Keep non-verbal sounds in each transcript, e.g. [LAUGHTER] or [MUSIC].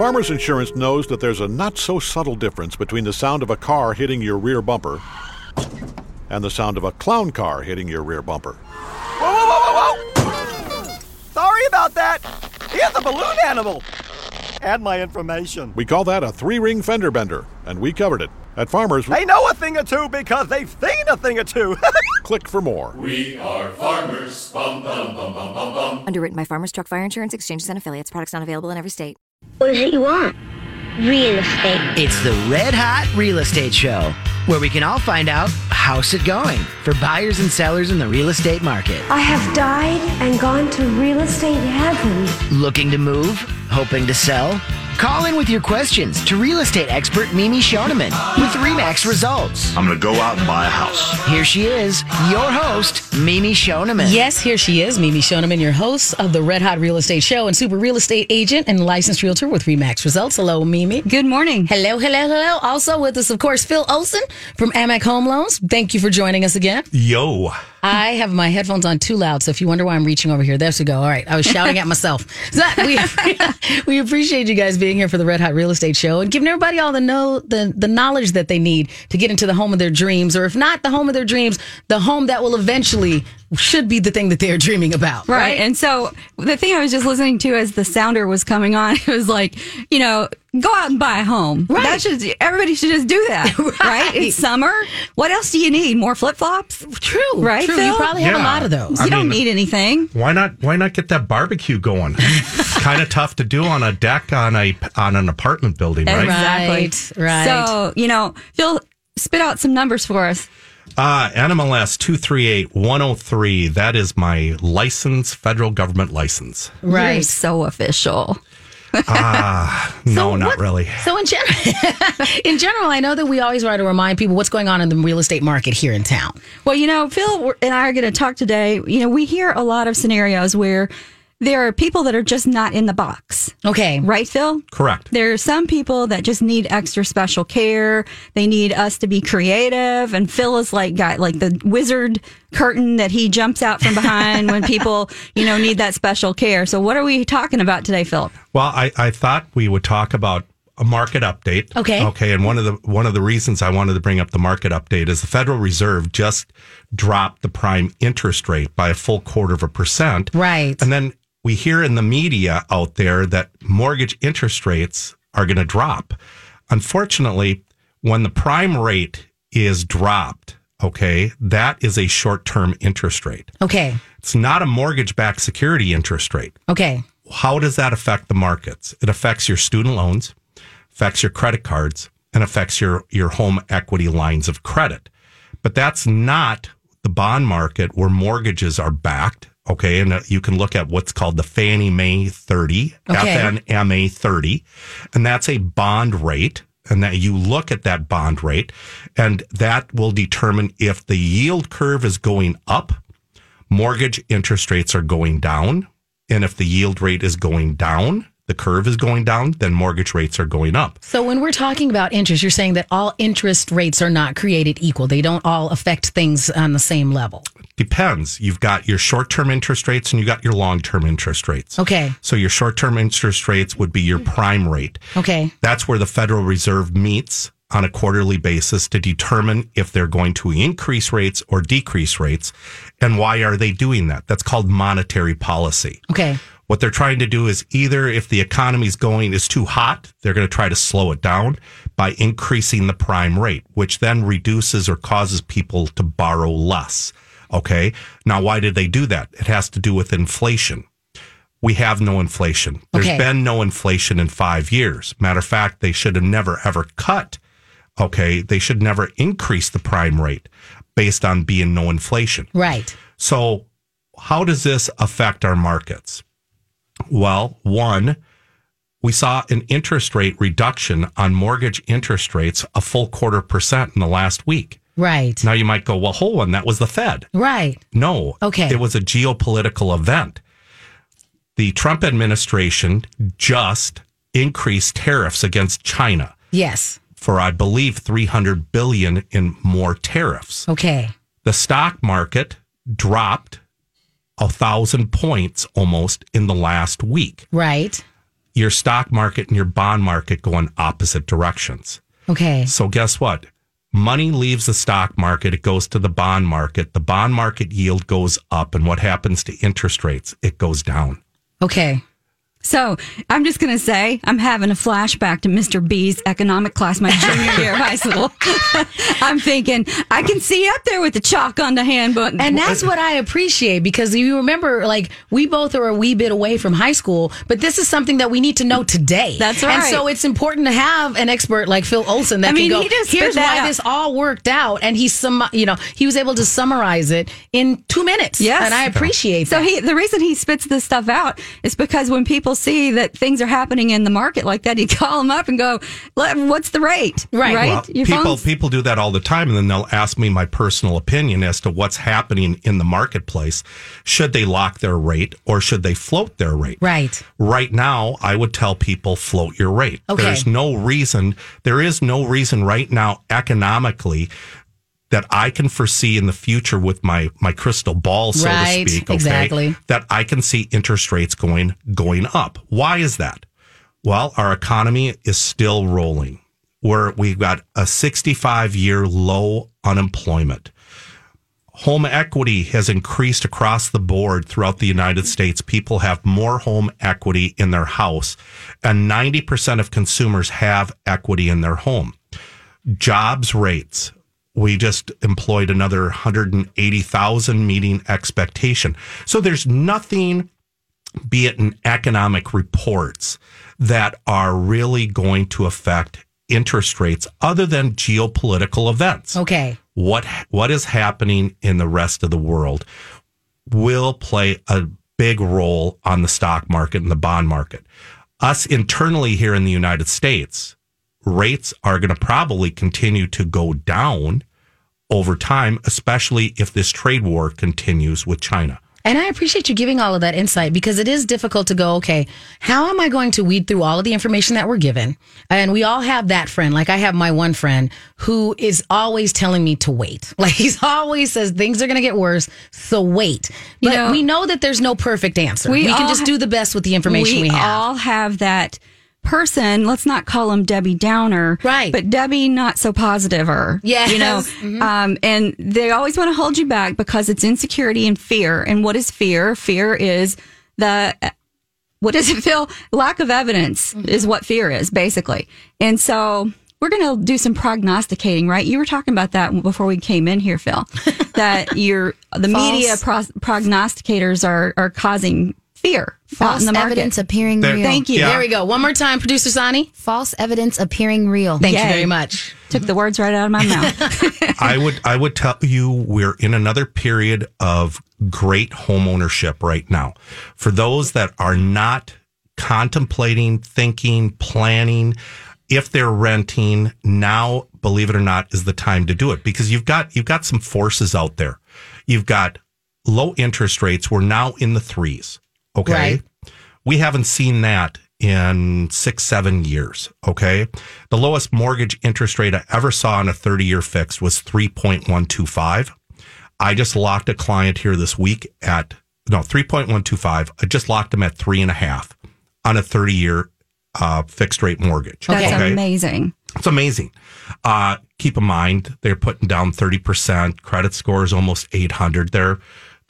Farmers Insurance knows that there's a not so subtle difference between the sound of a car hitting your rear bumper and the sound of a clown car hitting your rear bumper. Whoa, whoa, whoa, whoa, whoa! Sorry about that. Here's a balloon animal. Add my information. We call that a three ring fender bender, and we covered it. At Farmers, They know a thing or two because they've seen a thing or two. [LAUGHS] click for more. We are farmers. Bum, bum, bum, bum, bum, bum. Underwritten by Farmers Truck Fire Insurance Exchanges and Affiliates. Products not available in every state. What is it you want? Real estate. It's the Red Hot Real Estate Show, where we can all find out how's it going for buyers and sellers in the real estate market. I have died and gone to real estate heaven. Looking to move? Hoping to sell? Call in with your questions to real estate expert Mimi Shoneman with Remax Results. I'm going to go out and buy a house. Here she is, your host, Mimi Shoneman. Yes, here she is, Mimi Shoneman, your host of the Red Hot Real Estate Show and super real estate agent and licensed realtor with Remax Results. Hello, Mimi. Good morning. Hello, hello, hello. Also with us, of course, Phil Olson from Amac Home Loans. Thank you for joining us again. Yo. I have my headphones on too loud, so if you wonder why I'm reaching over here, there we go. All right, I was shouting at myself. So [LAUGHS] we, [LAUGHS] we appreciate you guys being here for the Red Hot Real Estate Show and giving everybody all the know the the knowledge that they need to get into the home of their dreams, or if not the home of their dreams, the home that will eventually should be the thing that they're dreaming about. Right. Right. And so the thing I was just listening to as the sounder was coming on, [LAUGHS] it was like, you know, go out and buy a home. Right. That should everybody should just do that. [LAUGHS] right. Right. It's summer. What else do you need? More flip flops? True. Right, True. Phil? You probably have a lot of those. You I don't need anything. Why not? Why not get that barbecue going? [LAUGHS] kind of tough to do on a deck on a on an apartment building, right? Exactly. Right, right. So, you know, Phil, spit out some numbers for us. Uh, NMLS two three eight one zero three. That is my license, federal government license. You're Right. so official. Ah, [LAUGHS] No, not what- really. So in general, [LAUGHS] in general, I know that we always try to remind people what's going on in the real estate market here in town. Well, you know, Phil and I are going to talk today. You know, we hear a lot of scenarios where there are people that are just not in the box. Okay. Right, Phil? Correct. There are some people that just need extra special care. They need us to be creative. And Phil is like got like the wizard curtain that he jumps out from behind when [LAUGHS] people, you know, need that special care. So what are we talking about today, Philip? Well, I, I thought we would talk about a market update. Okay. Okay. And one of the one of the reasons I wanted to bring up the market update is the Federal Reserve just dropped the prime interest rate by a full quarter of a percent. Right. And then we hear in the media out there that mortgage interest rates are going to drop. Unfortunately, when the prime rate is dropped, okay, that is a short term interest rate. Okay. It's not a mortgage backed security interest rate Okay. how does that affect the markets? It affects your student loans, affects your credit cards, and affects your, your home equity lines of credit. But that's not the bond market where mortgages are backed. Okay. And uh, you can look at what's called the Fannie Mae 30, Okay. FNMA 30, and that's a bond rate. And that you look at that bond rate, and that will determine if the yield curve is going up mortgage interest rates are going down. And if the yield rate is going down, the curve is going down, then mortgage rates are going up. So when we're talking about interest, you're saying that all interest rates are not created equal. They don't all affect things on the same level. Depends. You've got your short term interest rates and you got your long term interest rates. Okay. So your short term interest rates would be your prime rate. Okay. That's where the Federal Reserve meets on a quarterly basis to determine if they're going to increase rates or decrease rates. And why are they doing that? That's called monetary policy. Okay. What they're trying to do is either if the economy's going is too hot, they're going to try to slow it down by increasing the prime rate, which then reduces or causes people to borrow less. Okay. Now, why did they do that? It has to do with inflation. We have no inflation. There's Okay. been no inflation in five years. Matter of fact, they should have never ever cut. Okay. They should never increase the prime rate based on being no inflation. Right. So, how does this affect our markets? Well, one, we saw an interest rate reduction on mortgage interest rates a full quarter percent in the last week. Right. Now you might go, well, hold on, that was the Fed. Right. No. Okay. It was a geopolitical event. The Trump administration just increased tariffs against China Yes. for, I believe, 300 billion in more tariffs Okay. the stock market dropped a thousand points almost in the last week. Right. your stock market and your bond market go in opposite directions. Okay. So guess what? Money leaves the stock market, it goes to the bond market. The bond market yield goes up, and what happens to interest rates? It goes down. Okay. So I'm just going to say I'm having a flashback to Mr. B's economic class my junior year of high school. [LAUGHS] I'm thinking I can see up there with the chalk on the handbook. And that's what I appreciate because you remember, like, we both are a wee bit away from high school, but this is something that we need to know today. That's right. And so it's important to have an expert like Phil Olson that I mean, can go, he just here's why out." this all worked out. And he's some, you know, he was able to summarize it in two minutes. Yes. And I appreciate So that. he, the reason he spits this stuff out is because when people see that things are happening in the market like that, you [LAUGHS] call them up and go, "What's the rate?" Right. Right. Well, people phone's- people do that all the time, and then they'll ask me my personal opinion as to what's happening in the marketplace. Should they lock their rate or should they float their rate? right. Right now, I would tell people float your rate. Okay. There's no reason. There is no reason right now economically that I can foresee in the future with my my crystal ball, so Right, to speak. Okay, exactly. That I can see interest rates going going up. Why is that? Well, our economy is still rolling. Where we've got a 65 year low unemployment. Home equity has increased across the board throughout the United States. People have more home equity in their house, and 90% of consumers have equity in their home. Jobs rates. We just employed another 180,000 meeting expectation. So there's nothing be it in economic reports that are really going to affect interest rates other than geopolitical events. Okay. What what is happening in the rest of the world will play a big role on the stock market and the bond market. Us internally here in the United States, rates are going to probably continue to go down over time, especially if this trade war continues with China. And I appreciate you giving all of that insight because it is difficult to go, okay, how am I going to weed through all of the information that we're given? And we all have that friend. Like I have my one friend who is always telling me to wait. [LAUGHS] Like he's always says things are going to get worse. So wait. But You know, we know that there's no perfect answer. We, we can just ha- do the best with the information we, have. all have that person. Let's not call him Debbie Downer, Right. But Debbie not so positive or Yes. you know. Mhm. Um, and they always want to hold you back because it's insecurity and fear. And what is fear? Fear is the what does it feel? Lack of evidence Mm-hmm. is what fear is basically. And so. We're going to do some prognosticating, right? You were talking about that before we came in here, Phil. [LAUGHS] that you're the False- media pro- prognosticators are are causing fear out False in the evidence appearing There- real. Thank you. There we go. One more time, producer Sani. False evidence appearing real. Thank you very much. Took the words right out of my mouth. [LAUGHS] I would I would tell you we're in another period of great home ownership right now. For those that are not contemplating, thinking, planning, if they're renting, now believe it or not is the time to do it because you've got you've got some forces out there. You've got low interest rates. We're now in the threes. Okay. Right. We haven't seen that in six, seven years. Okay. The lowest mortgage interest rate I ever saw on a 30 year fixed was 3.125. I just locked a client here this week at, no, 3.125. I just locked him at three and a half on a 30 year uh, fixed rate mortgage. That's Okay. amazing. It's amazing. Uh, keep in mind they're putting down thirty percent. Credit score is almost eight hundred. They're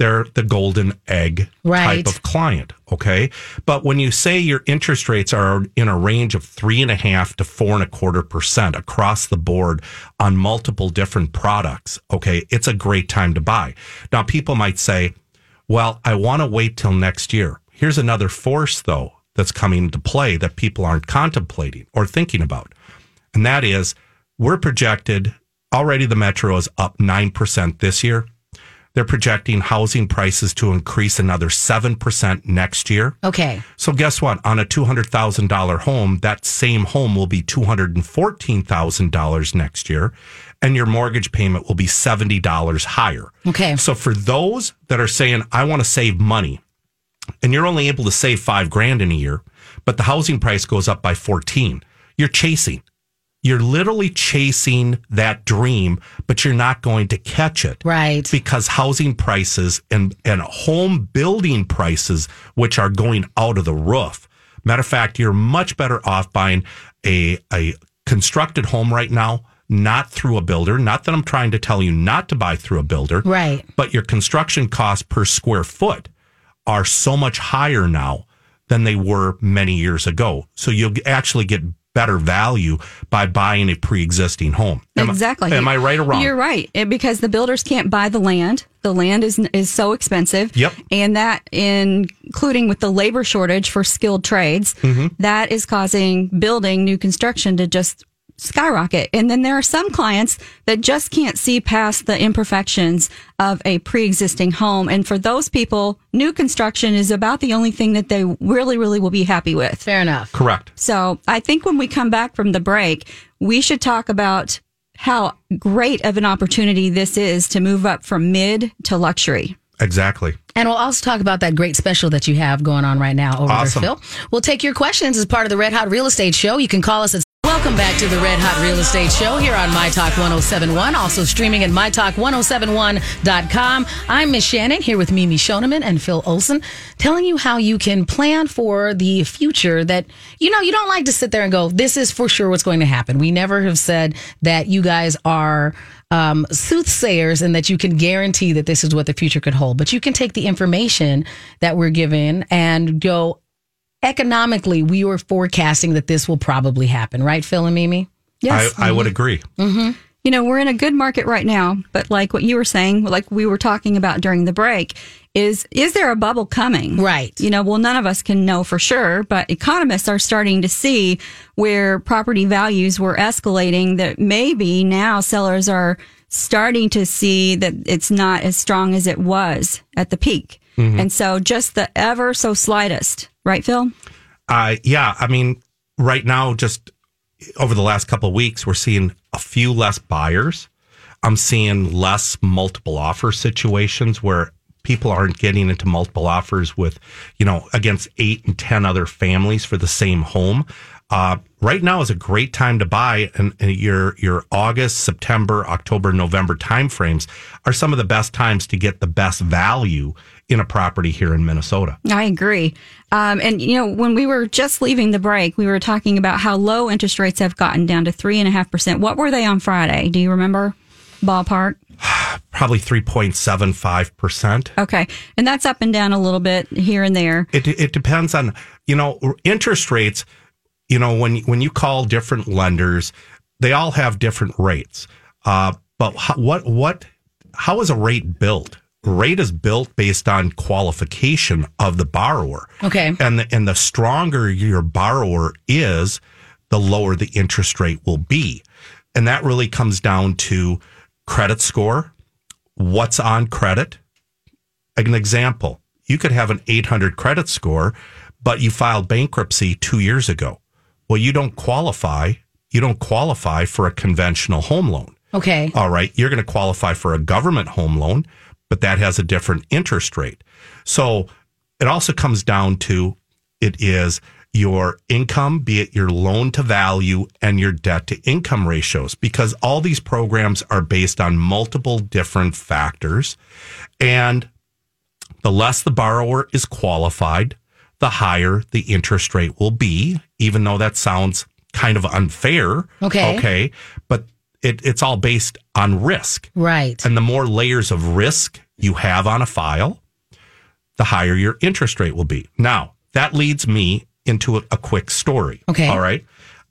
they're the golden egg Right. type of client. Okay, but when you say your interest rates are in a range of three and a half to four and a quarter percent across the board on multiple different products, okay, it's a great time to buy. Now people might say, "Well, I want to wait till next year." Here's another force though that's coming into play that people aren't contemplating or thinking about. And that is, we're projected already the metro is up 9% this year. They're projecting housing prices to increase another 7% next year. Okay. So guess what? On a $200,000 home, that same home will be $214,000 next year and your mortgage payment will be $70 higher. Okay. So for those that are saying, I want to save money, and you're only able to save five grand in a year, but the housing price goes up by 14, you're chasing. You're literally chasing that dream, but you're not going to catch it. Right. Because housing prices and, and home building prices, which are going out of the roof, Matter of fact, you're much better off buying a, a constructed home right now, not through a builder. Not that I'm trying to tell you not to buy through a builder, Right. but your construction costs per square foot are so much higher now than they were many years ago. So you'll actually get better value by buying a pre-existing home. Am I- exactly. am I right or wrong? You're right. It- because the builders can't buy the land. The land is is so expensive. Yep. And that, including with the labor shortage for skilled trades, Mm-hmm. that is causing building new construction to just skyrocket. And then there are some clients that just can't see past the imperfections of a pre-existing home. And for those people, new construction is about the only thing that they really, really will be happy with. Fair enough. Correct. So I think when we come back from the break, we should talk about how great of an opportunity this is to move up from mid to luxury. Exactly. And we'll also talk about that great special that you have going on right now over Awesome. there, Phil. We'll take your questions as part of the Red Hot Real Estate Show. You can call us at Welcome back to the Red Hot Real Estate Show here on My Talk 1071, also streaming at MyTalk1071.com. I'm Miss Shannon here with Mimi Shoneman and Phil Olson, telling you how you can plan for the future that, you know, you don't like to sit there and go, this is for sure what's going to happen. We never have said that you guys are um, soothsayers and that you can guarantee that this is what the future could hold. But you can take the information that we're given and go, economically, we were forecasting that this will probably happen, right, Phil and Mimi? Yes. I, I would agree. Mm-hmm. You know, we're in a good market right now, but like what you were saying, like we were talking about during the break, is is there a bubble coming? Right. You know, well, none of us can know for sure, but economists are starting to see where property values were escalating that maybe now sellers are starting to see that it's not as strong as it was at the peak. Mhm. And so just the ever so slightest, right, Phil? Uh, yeah, I mean, right now, just over the last couple of weeks, we're seeing a few less buyers. I'm seeing less multiple offer situations where people aren't getting into multiple offers with, you know, against eight and 10 other families for the same home. Uh, right now is a great time to buy, and, and your your August, September, October, November timeframes are some of the best times to get the best value in a property here in Minnesota. I agree. Um, and, you know, when we were just leaving the break, we were talking about how low interest rates have gotten down to 3.5%. What were they on Friday? Do you remember? Ballpark? [SIGHS] Probably 3.75%. Okay. And that's up and down a little bit here and there. It it depends on you know interest rates. You know when when you call different lenders, they all have different rates. Uh, but how, what what how is a rate built? Rate is built based on qualification of the borrower. Okay. And the, and the stronger your borrower is, the lower the interest rate will be. And that really comes down to credit score, what's on credit. An example, you could have an 800 credit score, but you filed bankruptcy 2 years ago. Well, you don't qualify, you don't qualify for a conventional home loan. Okay. All right, you're going to qualify for a government home loan, but that has a different interest rate. So it also comes down to it is your income, be it your loan to value and your debt to income ratios, because all these programs are based on multiple different factors. And the less the borrower is qualified, the higher the interest rate will be, even though that sounds kind of unfair. Okay. Okay. But it, it's all based on risk. Right. And the more layers of risk you have on a file, the higher your interest rate will be. Now, that leads me into a, a quick story. Okay. All right.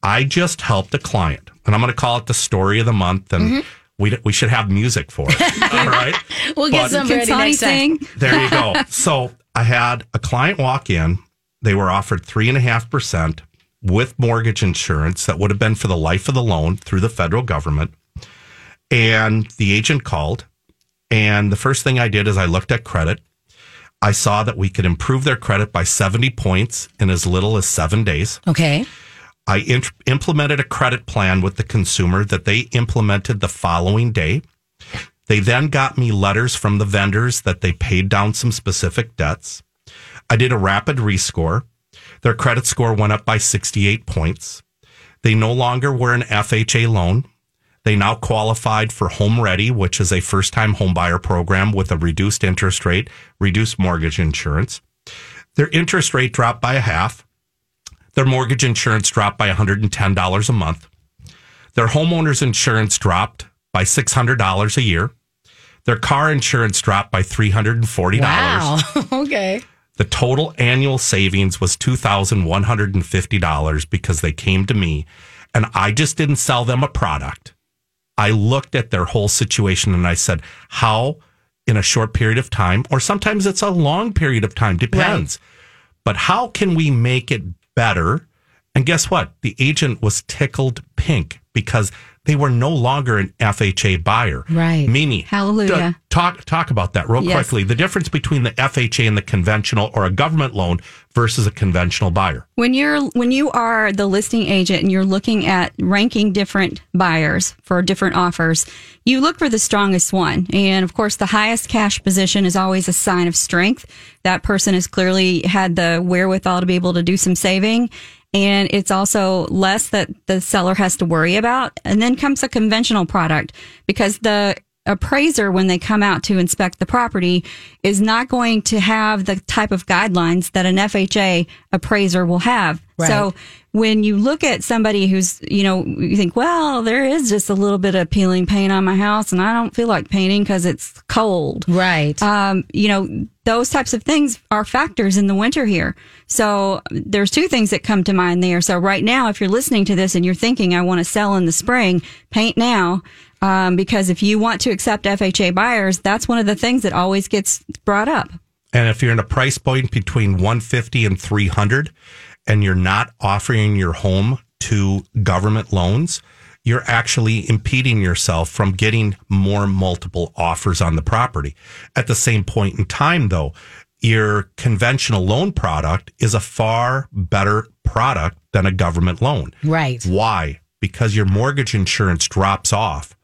I just helped a client, and I'm going to call it the story of the month, and Mm-hmm. we, we should have music for it. [LAUGHS] All right. We'll get some ready next time. there you go. So I had a client walk in. They were offered three and a half percent with mortgage insurance that would have been for the life of the loan through the federal government. And the agent called. And the first thing I did is I looked at credit. I saw that we could improve their credit by 70 points in as little as seven days. Okay. I implemented a credit plan with the consumer that they implemented the following day. They then got me letters from the vendors that they paid down some specific debts. I did a rapid rescore. Their credit score went up by 68 points. They no longer were an FHA loan. They now qualified for HomeReady, which is a first time homebuyer program with a reduced interest rate, reduced mortgage insurance. Their interest rate dropped by a half Their mortgage insurance dropped by $110 a month. Their homeowner's insurance dropped by $600 a year. Their car insurance dropped by $340. Wow. [LAUGHS] okay. The total annual savings was $2,150 because they came to me and I just didn't sell them a product. I looked at their whole situation and I said, how in a short period of time, or sometimes it's a long period of time, depends. But how can we make it better? And guess what? The agent was tickled pink because they were no longer an FHA buyer. Right. Meaning, Hallelujah. d- talk talk about that real Yes. quickly. The difference between the FHA and the conventional or a government loan versus a conventional buyer. When you're when you are the listing agent and you're looking at ranking different buyers for different offers, you look for the strongest one. And of course, the highest cash position is always a sign of strength. That person has clearly had the wherewithal to be able to do some saving. And it's also less that the seller has to worry about. And then comes a conventional product because the appraiser, when they come out to inspect the property, is not going to have the type of guidelines that an FHA appraiser will have. Right. So when you look at somebody who's, you know, you think, well, there is just a little bit of peeling paint on my house and I don't feel like painting because it's cold. Right. Um, you know, those types of things are factors in the winter here. So there's two things that come to mind there. So right now, if you're listening to this and you're thinking, I want to sell in the spring, paint now. Um, because if you want to accept FHA buyers, that's one of the things that always gets brought up. And if you're in a price point between 150 and 300 and you're not offering your home to government loans, you're actually impeding yourself from getting more multiple offers on the property. At the same point in time though, your conventional loan product is a far better product than a government loan. Right. Why? Because your mortgage insurance drops off in,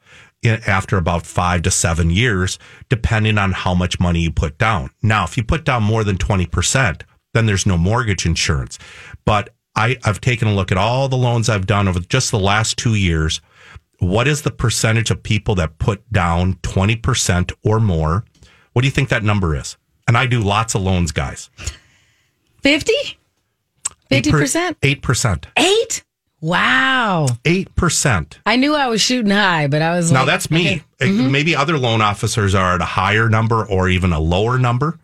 after about five to seven years, depending on how much money you put down. Now, if you put down more than 20%, then there's no mortgage insurance. But I, I've taken a look at all the loans I've done over just the last two years. What is the percentage of people that put down 20% or more? What do you think that number is? And I do lots of loans, guys. 50? 50%? 8%. Eight? Wow. 8%. I knew I was shooting high, but I was Now like, that's me. okay. Uh, Maybe other loan officers are at a higher number or even a lower number,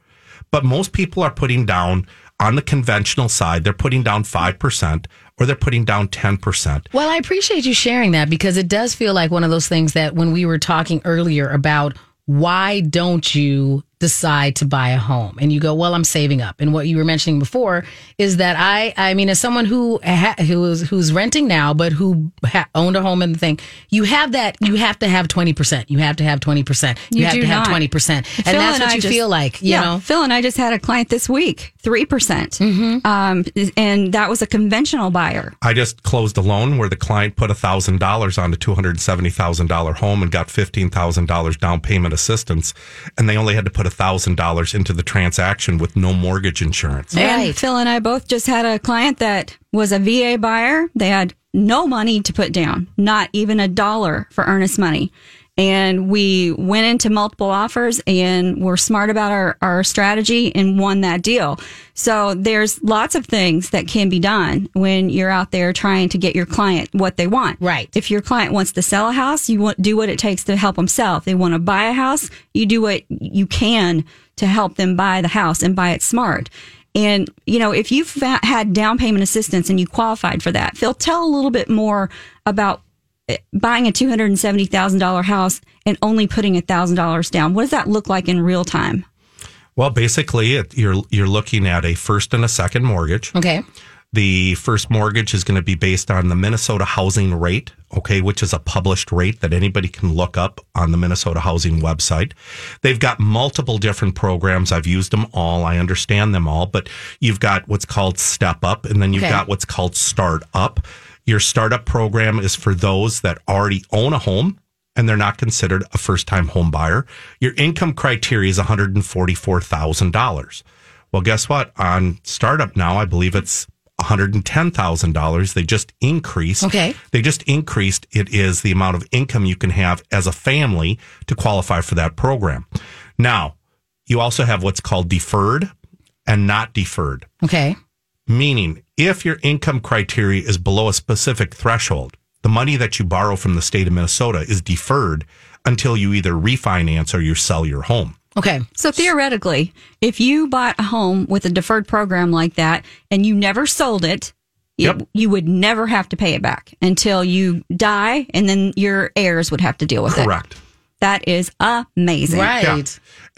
but most people are putting down on the conventional side, they're putting down 5% or they're putting down 10%. Well, I appreciate you sharing that because it does feel like one of those things that when we were talking earlier about why don't you decide to buy a home and you go well i'm saving up and what you were mentioning before is that i i mean as someone who ha, who is who's renting now but who ha, owned a home and the thing you have that you have to have 20% you have to have 20% you, You have do to have 20% and Phil that's and what I you just- feel like you yeah, know Phil and I just had a client this week, 3%. percent Mm-hmm. Um, and that was a conventional buyer. I just closed a loan where the client put $1,000 on a $270,000 home and got $15,000 down payment assistance. And they only had to put $1,000 into the transaction with no mortgage insurance. And Phil and I both just had a client that was a VA buyer. They had no money to put down, not even a dollar for earnest money. And we went into multiple offers and were smart about our, our strategy and won that deal. So there's lots of things that can be done when you're out there trying to get your client what they want. Right. If your client wants to sell a house, you want, do what it takes to help them sell. If they want to buy a house, you do what you can to help them buy the house and buy it smart. And, you know, if you've had down payment assistance and you qualified for that, Phil, tell a little bit more about buying a $270,000 house and only putting $1,000 down. What does that look like in real time? Well, basically, it, you're you're looking at a first and a second mortgage. okay The first mortgage is going to be based on the Minnesota housing rate, okay, which is a published rate that anybody can look up on the Minnesota housing website. They've got multiple different programs. I've used them all. I understand them all, but you've got what's called Step Up and then you've Okay. got what's called Start Up. Your startup program is for those that already own a home and they're not considered a first time home buyer. Your income criteria is $144,000. Well, guess what? On startup now, I believe it's $110,000. They just increased. Okay. They just increased it is the amount of income you can have as a family to qualify for that program. Now, you also have what's called deferred and not deferred. okay meaning if your income criteria is below a specific threshold, the money that you borrow from the state of Minnesota is deferred until you either refinance or you sell your home. Okay. So theoretically, if you bought a home with a deferred program like that and you never sold it, Yep. it- you would never have to pay it back until you die, and then your heirs would have to deal with it. Correct. That is amazing. Right. Yeah.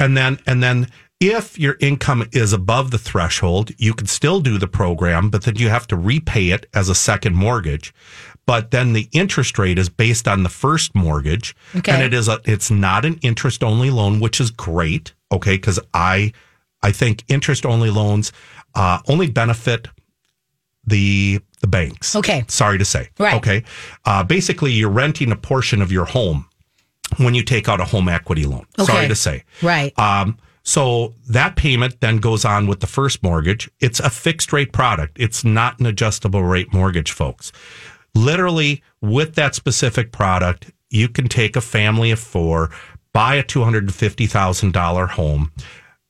And then and then if your income is above the threshold, you can still do the program, but then you have to repay it as a second mortgage. But then the interest rate is based on the first mortgage, Okay. and it is a it's not an interest only loan, which is great. Okay, because I I think interest only loans uh, only benefit the the banks. Okay. sorry to say. Right. Okay, uh, basically you're renting a portion of your home when you take out a home equity loan. Okay. Sorry to say. Right. Um, so that payment then goes on with the first mortgage. It's a fixed rate product. It's not an adjustable rate mortgage, folks. Literally, with that specific product, you can take a family of four, buy a $250,000 home,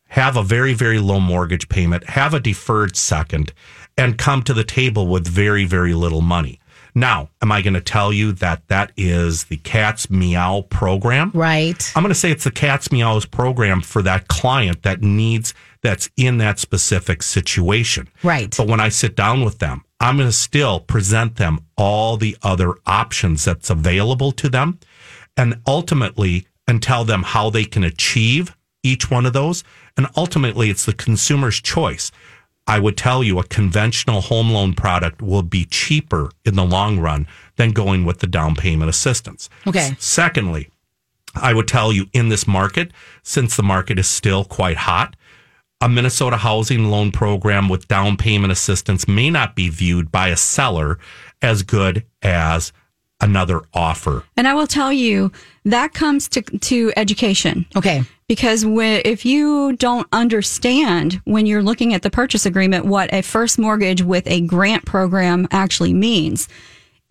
have a very, very low mortgage payment, have a deferred second, and come to the table with very, very little money. Now, am I going to tell you that that is the Cat's Meow program? Right. I'm going to say it's the Cat's Meows program for that client that needs, that's in that specific situation. Right. But when I sit down with them, I'm going to still present them all the other options that's available to them and ultimately and tell them how they can achieve each one of those. And ultimately, it's the consumer's choice. I would tell you a conventional home loan product will be cheaper in the long run than going with the down payment assistance. Okay. S- Secondly, I would tell you in this market, since the market is still quite hot, a Minnesota housing loan program with down payment assistance may not be viewed by a seller as good as another offer. And I will tell you that comes to to education. Okay. Because when, if you don't understand when you're looking at the purchase agreement what a first mortgage with a grant program actually means,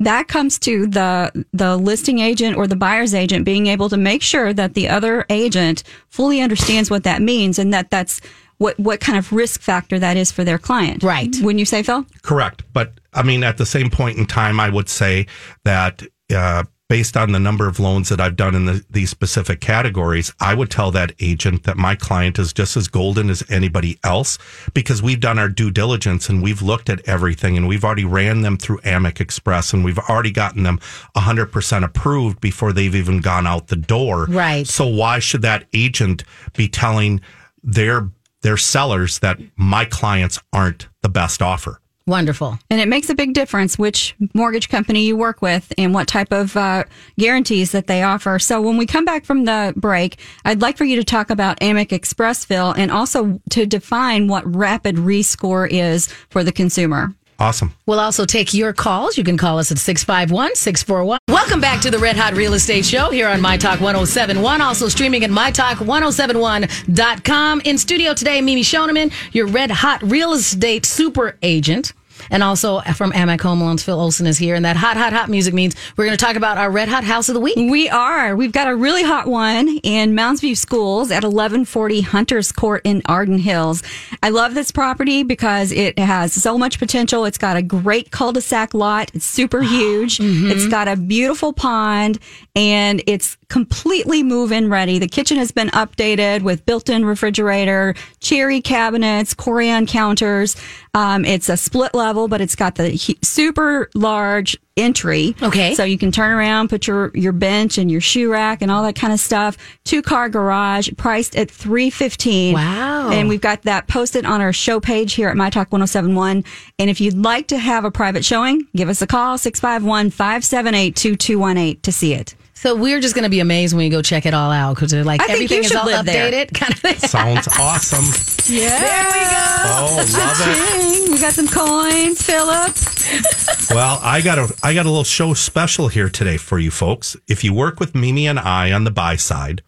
that comes to the the listing agent or the buyer's agent being able to make sure that the other agent fully understands what that means and that that's what what kind of risk factor that is for their client. Right. Wouldn't you say, Phil? Correct. But I mean, at the same point in time, I would say that uh, based on the number of loans that I've done in the, these specific categories, I would tell that agent that my client is just as golden as anybody else because we've done our due diligence and we've looked at everything and we've already ran them through Amic Express and we've already gotten them 100% approved before they've even gone out the door. Right. So why should that agent be telling their their sellers that my clients aren't the best offer? Wonderful. And it makes a big difference which mortgage company you work with and what type of uh, guarantees that they offer. So when we come back from the break, I'd like for you to talk about Amic Expressville and also to define what rapid rescore is for the consumer. Awesome. We'll also take your calls. You can call us at 651 641. Welcome back to the Red Hot Real Estate Show here on My Talk 1071. Also streaming at MyTalk1071.com. In studio today, Mimi Shoneman, your Red Hot Real Estate super agent. And also from Amac Home Loans, Phil Olson is here. And that hot, hot, hot music means we're going to talk about our Red Hot House of the Week. We are. We've got a really hot one in Mounds View Schools at 1140 Hunters Court in Arden Hills. I love this property because it has so much potential. It's got a great cul-de-sac lot. It's super [GASPS] huge. It's got a beautiful pond and it's completely move-in ready. The kitchen has been updated with built-in refrigerator, cherry cabinets, Corian counters. Um, it's a split level, but it's got the he- super large entry. Okay. So you can turn around, put your, your bench and your shoe rack and all that kind of stuff. Two car garage priced at 315. Wow. And we've got that posted on our show page here at My Talk 1071. And if you'd like to have a private showing, give us a call 651 578 2218 to see it. So we're just going to be amazed when we go check it all out because they're like I think everything you is all live there. updated. [LAUGHS] Kind of thing. Sounds awesome. Yeah. There we go. Oh, love it. We got some coins, Philip. [LAUGHS] Well, I got a I got a little show special here today for you folks. If you work with Mimi and I on the buy side,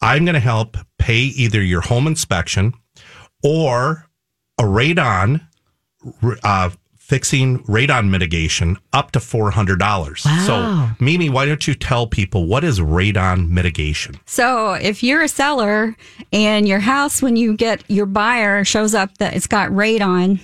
I'm going to help pay either your home inspection or a radon uh, fixing radon mitigation up to four hundred dollars. Wow. So, Mimi, why don't you tell people what is radon mitigation? So if you're a seller and your house, when you get your buyer shows up that it's got radon,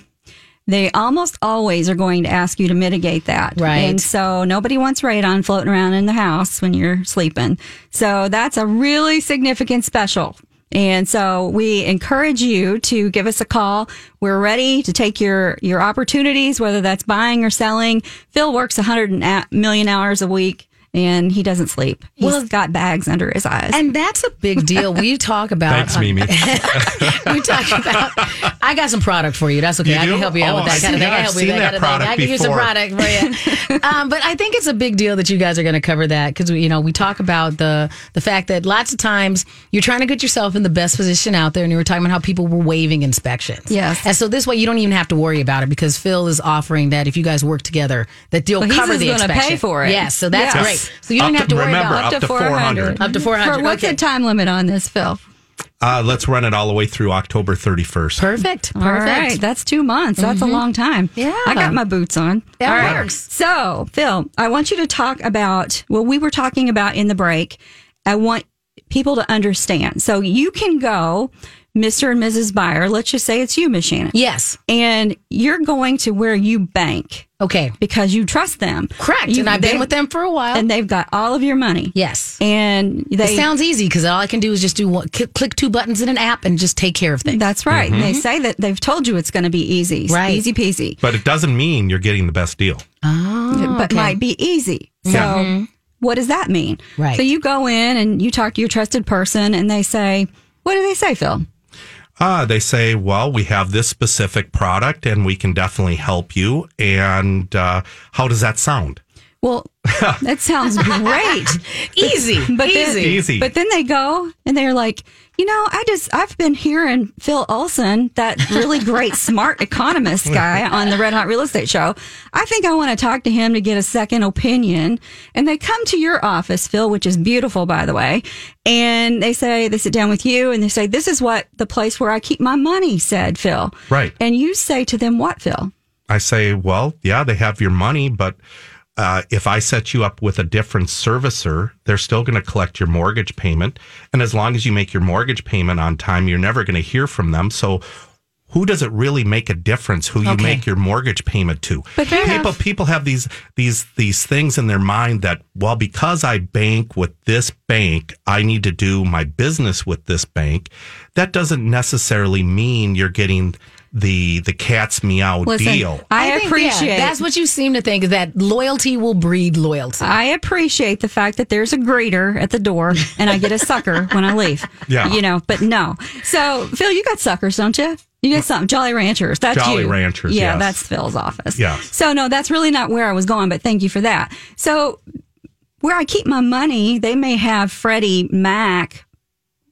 they almost always are going to ask you to mitigate that. Right. And so nobody wants radon floating around in the house when you're sleeping. So that's a really significant special. And so we encourage you to give us a call. We're ready to take your, your opportunities, whether that's buying or selling. Phil works 100 million hours a week and he doesn't sleep. He's Well- got bags under his eyes. And that's a big deal. We talk about. Thanks, Mimi. [LAUGHS] we talk about. I got some product for you. That's okay. You I can help you out Oh, with that I've kind of thing. I I've help you with that, that kind of thing. I can give you some product for you. [LAUGHS] um, but I think it's a big deal that you guys are going to cover that because you know we talk about the the fact that lots of times you're trying to get yourself in the best position out there, and you were talking about how people were waiving inspections. Yes. and so this way you don't even have to worry about it because Phil is offering that if you guys work together, that you'll Well, he's cover just the gonna inspection. pay for it. Yes, so that's Yes. great. So you don't Up have to to- worry remember, about up to 400. Up to 400. For what's okay. the time limit on this, Phil? Uh, let's run it all the way through October 31st. Perfect. Perfect. All right, that's two months. That's a long time. Yeah. I got my boots on. That All right. works. So, Phil, I want you to talk about what we were talking about in the break. I want people to understand. So, you can go, Mr. and Mrs. Buyer. Let's just say it's you, Miss Shannon. Yes. And you're going to where you bank Okay. because you trust them. Correct. You- and I've they- been with them for a while. And they've got all of your money. yes. And they it sounds easy because all I can do is just do one, click, click two buttons in an app and just take care of things. That's right. And they say that they've told you it's going to be easy. Right. Easy peasy. But it doesn't mean you're getting the best deal. oh, but okay. might be easy. So, Yeah. What does that mean? Right. So, you go in and you talk to your trusted person, and they say, What do they say, Phil? Ah, they say, well, we have this specific product and we can definitely help you. And uh, how does that sound? Well, [LAUGHS] that sounds great. [LAUGHS] easy. But easy. then, Easy. But then they go and they're like, you know, I just I've been hearing Phil Olson, that really great [LAUGHS] smart economist guy on the Red Hot Real Estate Show. I think I want to talk to him to get a second opinion. And they come to your office, Phil, which is beautiful, by the way. And they say they sit down with you and they say, "This is what the place where I keep my money," said Phil. Right. And you say to them, "What, Phil?" I say, well, yeah, they have your money, but uh, if I set you up with a different servicer, they're still going to collect your mortgage payment. And as long as you make your mortgage payment on time, you're never going to hear from them. So who does it really make a difference who you Okay. make your mortgage payment to? But people have- people have these these these things in their mind that well because I bank with this bank, I need to do my business with this bank. That doesn't necessarily mean you're getting the the cat's meow Listen, deal. I, think, yeah, appreciate that's what you seem to think is that loyalty will breed loyalty. I appreciate the fact that there's a greeter at the door and I get a sucker [LAUGHS] when I leave. Yeah. You know, but no. So, Phil, you got suckers, don't you? You got something. Jolly Ranchers. That's Jolly you. Ranchers, Yeah, yes. that's Phil's office. Yeah. So, no, that's really not where I was going, but thank you for that. So, where I keep my money, they may have Freddie Mac,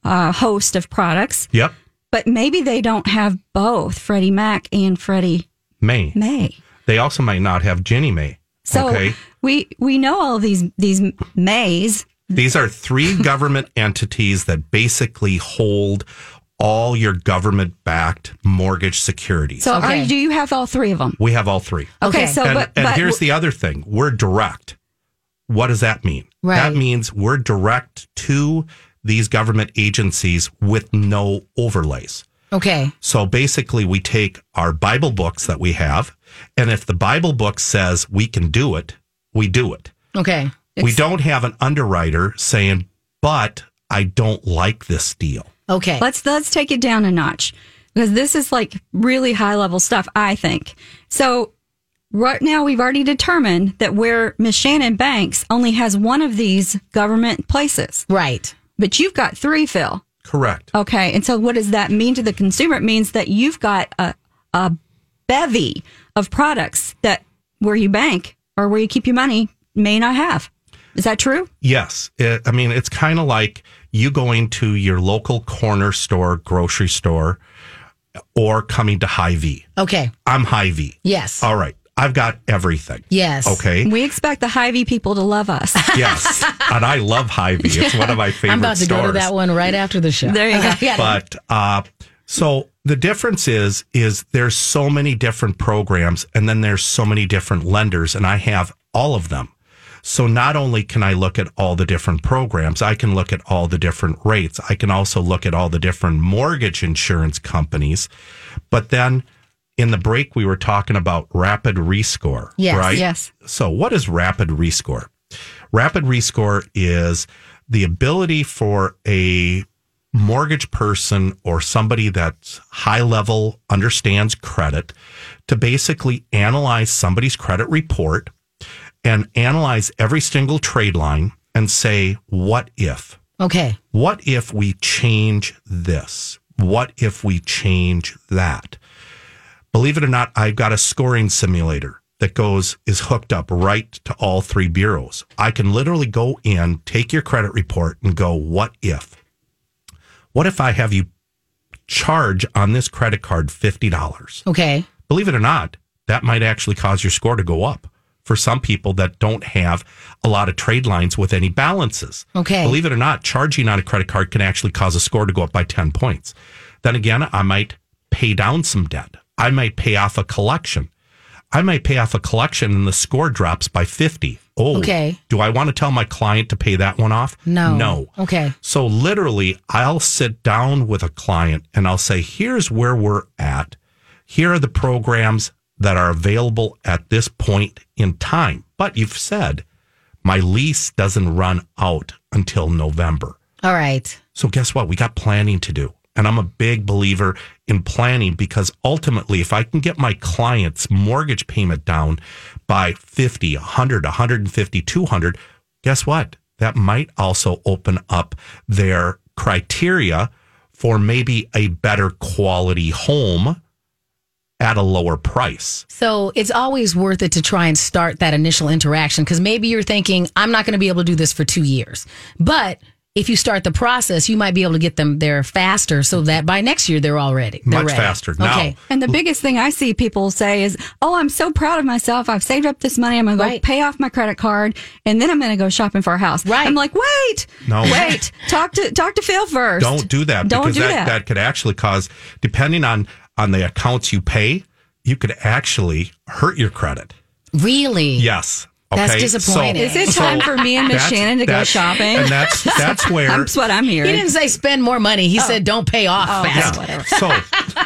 uh, host of products, Yep. But maybe they don't have both Freddie Mac and Freddie May. May. They also might not have Ginnie Mae. So okay. we we know all these these Mays. These are three [LAUGHS] government entities that basically hold all your government backed mortgage securities. So Okay. are, do you have all three of them? we have all three. Okay, Okay. so and but, and but here's the other thing we're direct. What does that mean? Right. That means we're direct to these government agencies with no overlays. Okay. So basically, we take our Bible books that we have, and if the Bible book says we can do it, we do it. Okay. we don't have an underwriter saying, but I don't like this deal. Okay. let's let's take it down a notch because this is like really high level stuff. I think so. Right now, we've already determined that where Miss Shannon Banks only has one of these government places, right. But you've got three, Phil. Correct. Okay, and so what does that mean to the consumer? It means that you've got a, a bevy of products that where you bank or where you keep your money may not have. Is that true? Yes. It, I mean, it's kind of like you going to your local corner store, grocery store, or coming to Hy-Vee. Okay. I'm Hy-Vee. Yes. All right. I've got everything. Yes. Okay. We expect the Hy-Vee people to love us. yes. [LAUGHS] And I love Hy-Vee. It's one of my favorite [LAUGHS] I'm about to stores. go to that one right after the show. There you go. [LAUGHS] But uh, so the difference is is there's so many different programs and then there's so many different lenders and i have all of them so not only can i look at all the different programs i can look at all the different rates i can also look at all the different mortgage insurance companies but then in the break, we were talking about rapid rescore, Yes, right? yes. So, what is rapid rescore? Rapid rescore is the ability for a mortgage person or somebody that's high level understands credit to basically analyze somebody's credit report and analyze every single trade line and say, what if? Okay. What if we change this? What if we change that? Believe it or not, I've got a scoring simulator that goes is hooked up right to all three bureaus. I can literally go in, take your credit report and go, what if? What if I have you charge on this credit card $50? Okay. Believe it or not, that might actually cause your score to go up for some people that don't have a lot of trade lines with any balances. Okay. Believe it or not, charging on a credit card can actually cause a score to go up by 10 points. Then again, I might pay down some debt. I might pay off a collection. I might pay off a collection and the score drops by 50. Oh, Okay. Do I want to tell my client to pay that one off? No. No. Okay. So literally, I'll sit down with a client and I'll say, here's where we're at. Here are the programs that are available at this point in time. But you've said my lease doesn't run out until November. All right. So guess what? We got planning to do. And I'm a big believer in planning because ultimately, if I can get my client's mortgage payment down by 50, 100, 150, 200, guess what? That might also open up their criteria for maybe a better quality home at a lower price. So it's always worth it to try and start that initial interaction because maybe you're thinking, I'm not going to be able to do this for two years. But if you start the process, you might be able to get them there faster so that by next year they're already. They're Much ready. faster. Now, Okay. And the biggest thing I see people say is, "Oh, I'm so proud of myself. I've saved up this money. I'm going to Right. go pay off my credit card, and then I'm going to go shopping for a house." Right. I'm like, "Wait, No. wait. Talk to talk to Phil first. Don't do that Don't because do that, that. that could actually cause, depending on on the accounts you pay, you could actually hurt your credit. Really? Yes. Okay. That's disappointing. Is it time for me and Miss Shannon to go shopping? And that's that's [LAUGHS] where That's what I'm hearing. He didn't say spend more money. He oh. said don't pay off Oh, fast. whatever. [LAUGHS] So,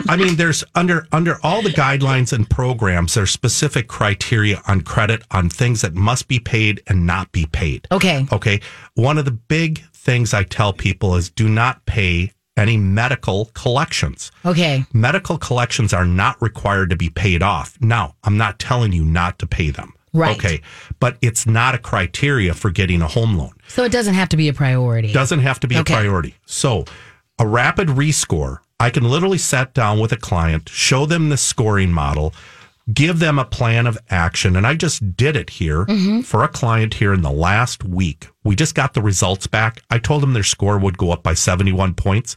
I mean, there's under under all the guidelines and programs, there's specific criteria on credit on things that must be paid and not be paid. Okay. Okay. One of the big things I tell people is do not pay any medical collections. Okay. Medical collections are not required to be paid off. Now, I'm not telling you not to pay them. Right. Okay. But it's not a criteria for getting a home loan. So it doesn't have to be a priority. Doesn't have to be Okay. a priority. So, a rapid rescore, I can literally sit down with a client, show them the scoring model, give them a plan of action. And I just did it here Mm-hmm. for a client here in the last week. We just got the results back. I told them their score would go up by 71 points.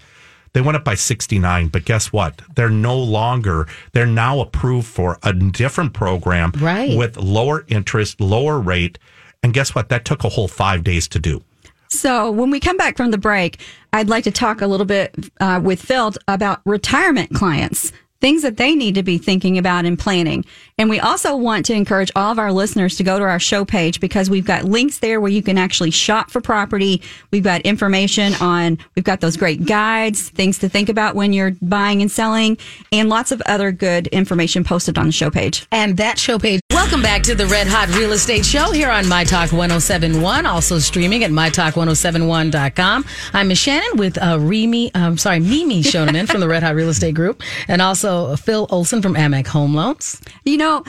They went up by 69, but guess what? They're no longer, they're now approved for a different program Right. with lower interest, lower rate. And guess what? That took a whole five days to do. So when we come back from the break, I'd like to talk a little bit uh, with Phil about retirement clients, things that they need to be thinking about and planning. And we also want to encourage all of our listeners to go to our show page because we've got links there where you can actually shop for property. We've got information on, we've got those great guides, things to think about when you're buying and selling, and lots of other good information posted on the show page. And that show page. Welcome back to the Red Hot Real Estate Show here on My Talk 1071, also streaming at MyTalk1071.com. I'm Miss Shannon with uh, Remy, um, sorry, Mimi Shoneman from the Red Hot Real Estate Group, and also Phil Olson from Amac Home Loans. You know,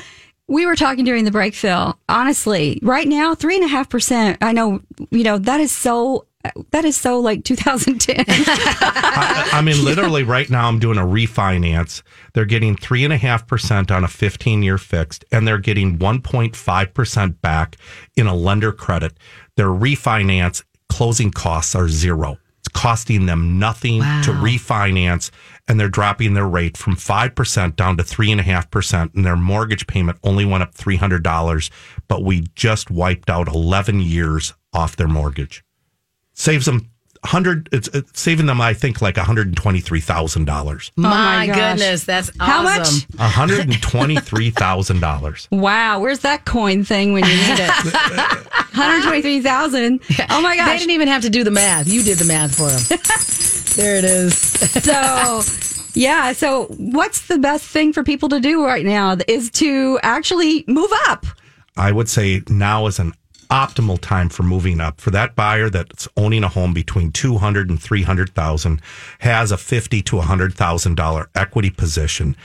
we were talking during the break, Phil. Honestly, right now, three and a half percent. I know, you know, that is so. That is so like 2010. [LAUGHS] I, I mean, literally, right now, I'm doing a refinance. They're getting three and a half percent on a 15 year fixed, and they're getting 1.5 percent back in a lender credit. Their refinance closing costs are zero. It's costing them nothing to refinance, and they're dropping their rate from five percent down to three and a half percent, and their mortgage payment only went up three hundred dollars. But we just wiped out 11 years off their mortgage saves them hundred. It's, it's saving them, I think, like one hundred and twenty three thousand dollars. Oh my, my gosh. goodness, that's awesome. How much? One hundred and twenty three thousand dollars. [LAUGHS] wow, where's that coin thing when you need it? [LAUGHS] 123,000. Oh my They gosh. didn't even have to do the math. You did the math for them. [LAUGHS] there it is. so Yeah. So, what's the best thing for people to do right now is to actually move up. I would say now is an optimal time for moving up for that buyer that's owning a home between 200 and 300,000 has a 50 to 100,000 dollar equity position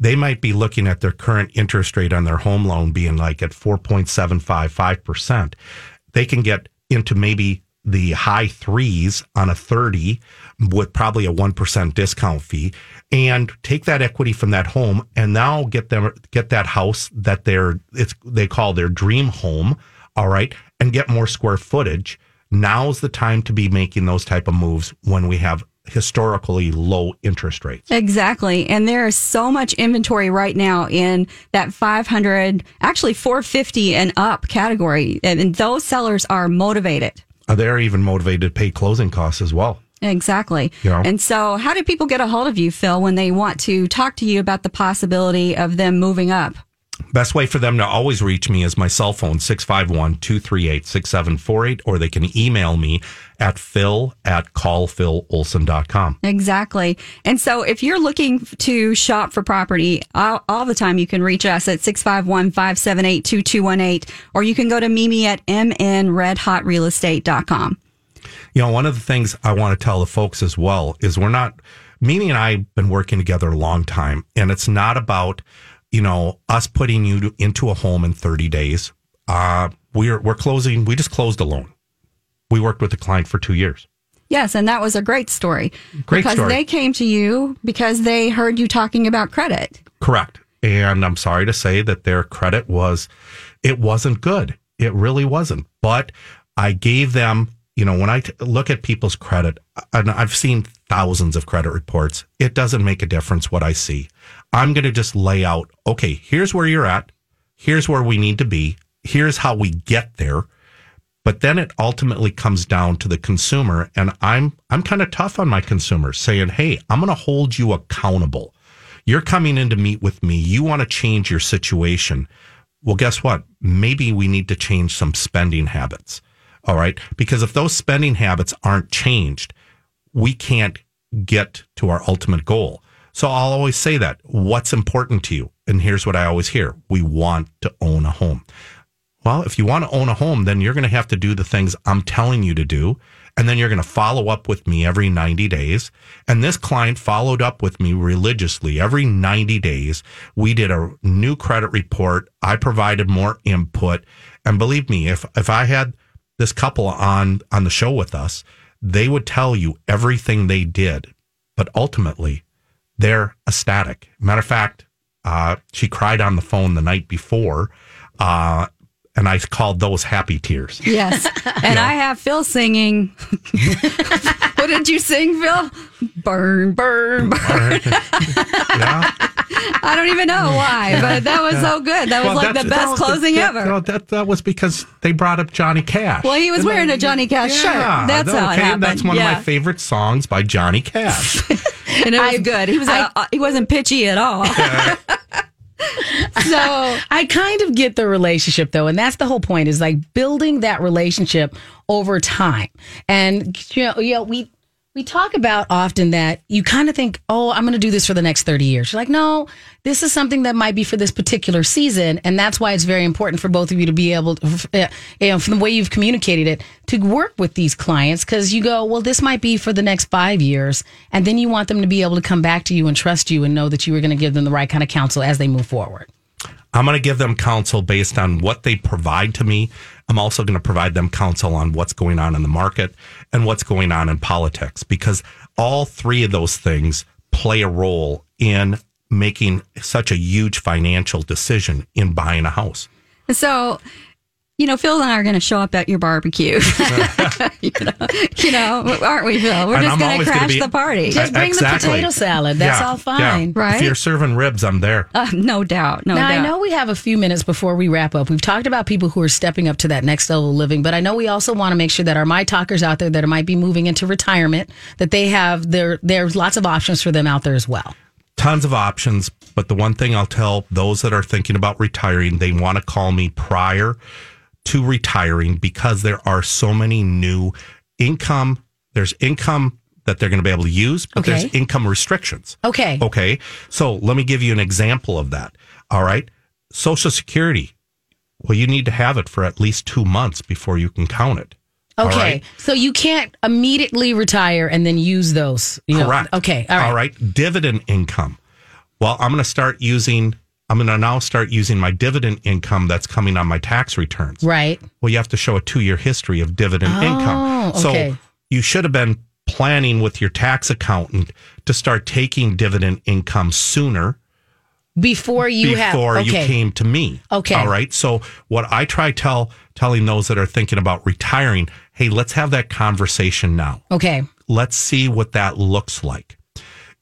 they might be looking at their current interest rate on their home loan being like at 4.755% they can get into maybe the high threes on a 30 with probably a 1% discount fee and take that equity from that home and now get them get that house that they're it's they call their dream home all right and get more square footage now's the time to be making those type of moves when we have historically low interest rates Exactly. And there is so much inventory right now in that 500, actually 450 and up category. And and those sellers are motivated. Uh, they're even motivated to pay closing costs as well Exactly. Yeah. And so, how do people get a hold of you, Phil, when they want to talk to you about the possibility of them moving up? Best way for them to always reach me is my cell phone, 651 238 6748, or they can email me at phil at callphilolson.com. Exactly. And so if you're looking to shop for property all, all the time, you can reach us at 651 578 2218, or you can go to Mimi at mnredhotrealestate.com. You know, one of the things I want to tell the folks as well is we're not, Mimi and I have been working together a long time, and it's not about, you know, us putting you into a home in 30 days. Uh, we're, we're closing, we just closed a loan. We worked with the client for two years. Yes, and that was a great story. Great because story. they came to you because they heard you talking about credit. Correct. And I'm sorry to say that their credit was, it wasn't good. It really wasn't. But I gave them, you know, when I t- look at people's credit, and I've seen thousands of credit reports, it doesn't make a difference what I see. I'm going to just lay out, okay, here's where you're at. Here's where we need to be. Here's how we get there. But then it ultimately comes down to the consumer. And I'm, I'm kind of tough on my consumers saying, Hey, I'm going to hold you accountable. You're coming in to meet with me. You want to change your situation. Well, guess what? Maybe we need to change some spending habits. All right. Because if those spending habits aren't changed, we can't get to our ultimate goal. So I'll always say that. What's important to you? And here's what I always hear we want to own a home. Well, if you want to own a home, then you're going to have to do the things I'm telling you to do. And then you're going to follow up with me every 90 days. And this client followed up with me religiously every 90 days. We did a new credit report. I provided more input. And believe me, if, if I had this couple on, on the show with us, they would tell you everything they did. But ultimately, they're ecstatic. Matter of fact, uh, she cried on the phone the night before. Uh, and I called those happy tears. Yes. [LAUGHS] And I have Phil singing. [LAUGHS] what did you sing, Phil? Burn, burn, burn. [LAUGHS] yeah. I don't even know why, but that was so good. That was Well, like the best closing that- ever. no, that, that was because they brought up Johnny Cash. Well, he was And wearing then- a Johnny Cash shirt. That's how it happened. That's one of my favorite songs by Johnny Cash. and it was good. He was I- uh, he wasn't pitchy at all. [LAUGHS] So I kind of get the relationship though, and that's the whole point is like building that relationship over time. And you know, you know, we we talk about often that you kind of think, oh, I'm going to do this for the next 30 years. You're like, no, this is something that might be for this particular season. And that's why it's very important for both of you to be able to, you know, from the way you've communicated it, to work with these clients because you go, well, this might be for the next five years. And then you want them to be able to come back to you and trust you and know that you were going to give them the right kind of counsel as they move forward. I'm going to give them counsel based on what they provide to me. I'm also going to provide them counsel on what's going on in the market and what's going on in politics because all three of those things play a role in making such a huge financial decision in buying a house. so, you know, Phil and I are going to show up at your barbecue. [LAUGHS] you, know, you know, aren't we, Phil? We're And just going to always gonna crash be- the party. Just bring Exactly. the potato salad. That's Yeah, all fine. yeah. Right? If you're serving ribs, I'm there. Uh, no doubt. No now, doubt. I know we have a few minutes before we wrap up. We've talked about people who are stepping up to that next level of living, but I know we also want to make sure that our My Talkers out there that might be moving into retirement, that they have there. There's lots of options for them out there as well. tons of options. But the one thing I'll tell those that are thinking about retiring, they want to call me prior to retiring because there are so many new income. There's income that they're going to be able to use, but Okay. there's income restrictions. Okay. Okay. So let me give you an example of that. All right. Social Security. Well, you need to have it for at least two months before you can count it. Okay. right? So you can't immediately retire and then use those. You know. Correct. Okay. All right. All right. Dividend income. Well, I'm going to start using, I'm going to now start using my dividend income that's coming on my tax returns. Right. Well, you have to show a two year history of dividend Oh, income. So okay. you should have been planning with your tax accountant to start taking dividend income sooner Before you have. before Okay. you came to me. Okay. All right. So what I try tell telling those that are thinking about retiring, hey, let's have that conversation now. Okay. Let's see what that looks like.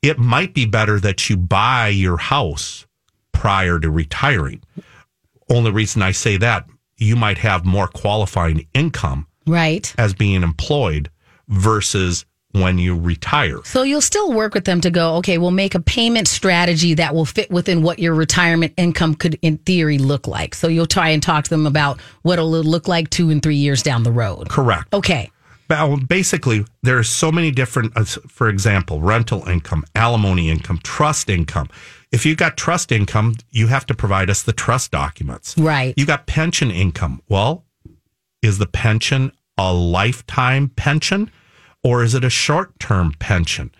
It might be better that you buy your house prior to retiring. Only reason I say that, you might have more qualifying income Right. as being employed versus when you retire. So you'll still work with them to go, okay, we'll make a payment strategy that will fit within what your retirement income could, in theory, look like. So you'll try and talk to them about what it'll look like two and three years down the road. Correct. Okay. Well, basically, there are so many different, uh, for example, rental income, alimony income, trust income. If you got trust income, you have to provide us the trust documents. Right. You got pension income. Well, is the pension a lifetime pension or is it a short term pension?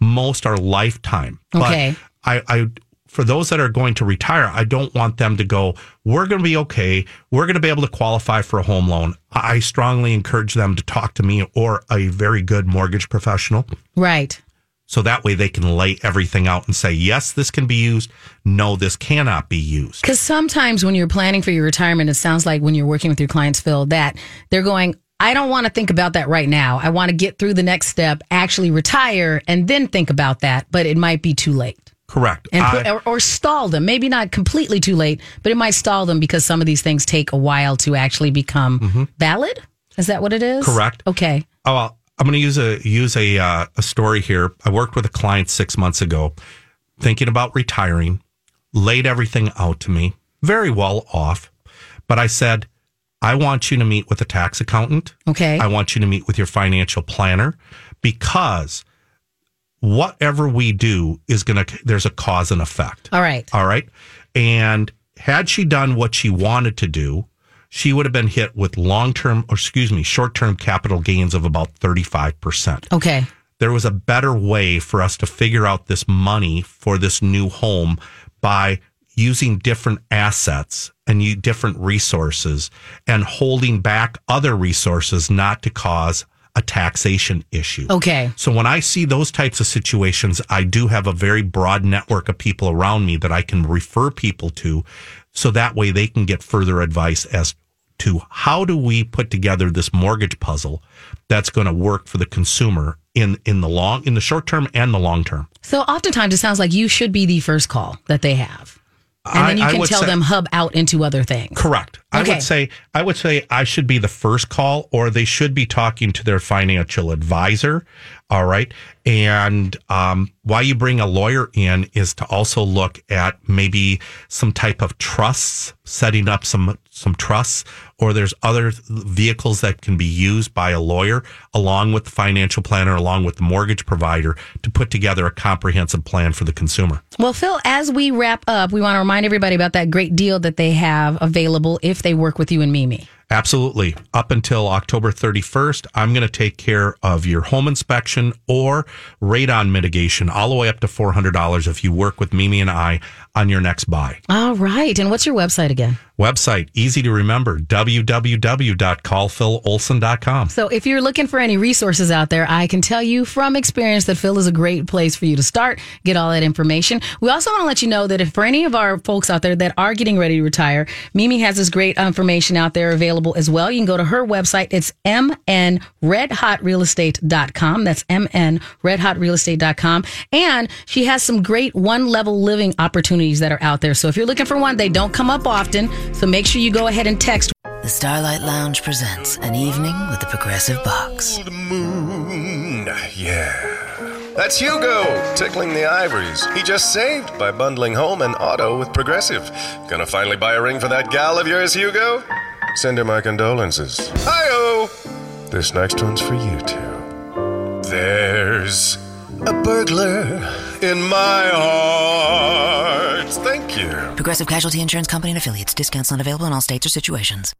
Most are lifetime. Okay. But I, I, for those that are going to retire, I don't want them to go, we're going to be okay. We're going to be able to qualify for a home loan. I strongly encourage them to talk to me or a very good mortgage professional. Right. So that way they can lay everything out and say, yes, this can be used. No, this cannot be used. Because sometimes when you're planning for your retirement, it sounds like when you're working with your clients, Phil, that they're going, I don't want to think about that right now. I want to get through the next step, actually retire, and then think about that. But it might be too late. Correct. And I- or, or stall them. Maybe not completely too late, but it might stall them because some of these things take a while to actually become valid. Is that what it is? Mm-hmm. Correct. Okay. Oh, well, I'm going to use a use a uh, a story here. I worked with a client six months ago, thinking about retiring. Laid everything out to me, very well off, but I said, I want you to meet with a tax accountant. Okay. I want you to meet with your financial planner because whatever we do is going to there's a cause and effect. All right. All right. And had she done what she wanted to do, she would have been hit with long term, or excuse me, short term capital gains of about 35%. Okay. There was a better way for us to figure out this money for this new home by using different assets and different resources and holding back other resources not to cause a taxation issue. Okay. So when I see those types of situations, I do have a very broad network of people around me that I can refer people to so that way they can get further advice as to how do we put together this mortgage puzzle that's going to work for the consumer in in the long in the short term and the long term. So oftentimes it sounds like you should be the first call that they have. And I- then you can tell say- them hub out into other things. Correct. I would say I would say I should be the first call or they should be talking to their financial advisor. All right. And um, why you bring a lawyer in is to also look at maybe some type of trusts, setting up some some trusts, or there's other vehicles that can be used by a lawyer along with the financial planner, along with the mortgage provider to put together a comprehensive plan for the consumer. Well, Phil, as we wrap up, we want to remind everybody about that great deal that they have available if they work with you and Mimi. Absolutely. Up until October 31st, I'm going to take care of your home inspection or radon mitigation all the way up to $400 if you work with Mimi and I on your next buy. All right. And what's your website again? Website, easy to remember, www.callphilolson.com. So if you're looking for any resources out there, I can tell you from experience that Phil is a great place for you to start, get all that information. We also want to let you know that if for any of our folks out there that are getting ready to retire, Mimi has this great information out there available as well. You can go to her website. It's mnredhotrealestate.com. That's mnredhotrealestate.com. And she has some great one level living opportunities that are out there. So if you're looking for one, they don't come up often. So make sure you go ahead and text The Starlight Lounge presents an evening with the Progressive Box. Oh, Old Moon, yeah. That's Hugo, tickling the ivories. He just saved by bundling home and auto with Progressive. Gonna finally buy a ring for that gal of yours, Hugo? Send her my condolences. Hi-oh! This next one's for you two. There There's a burglar in my heart. Thank you. Progressive Casualty Insurance Company and affiliates. Discounts not available in all states or situations.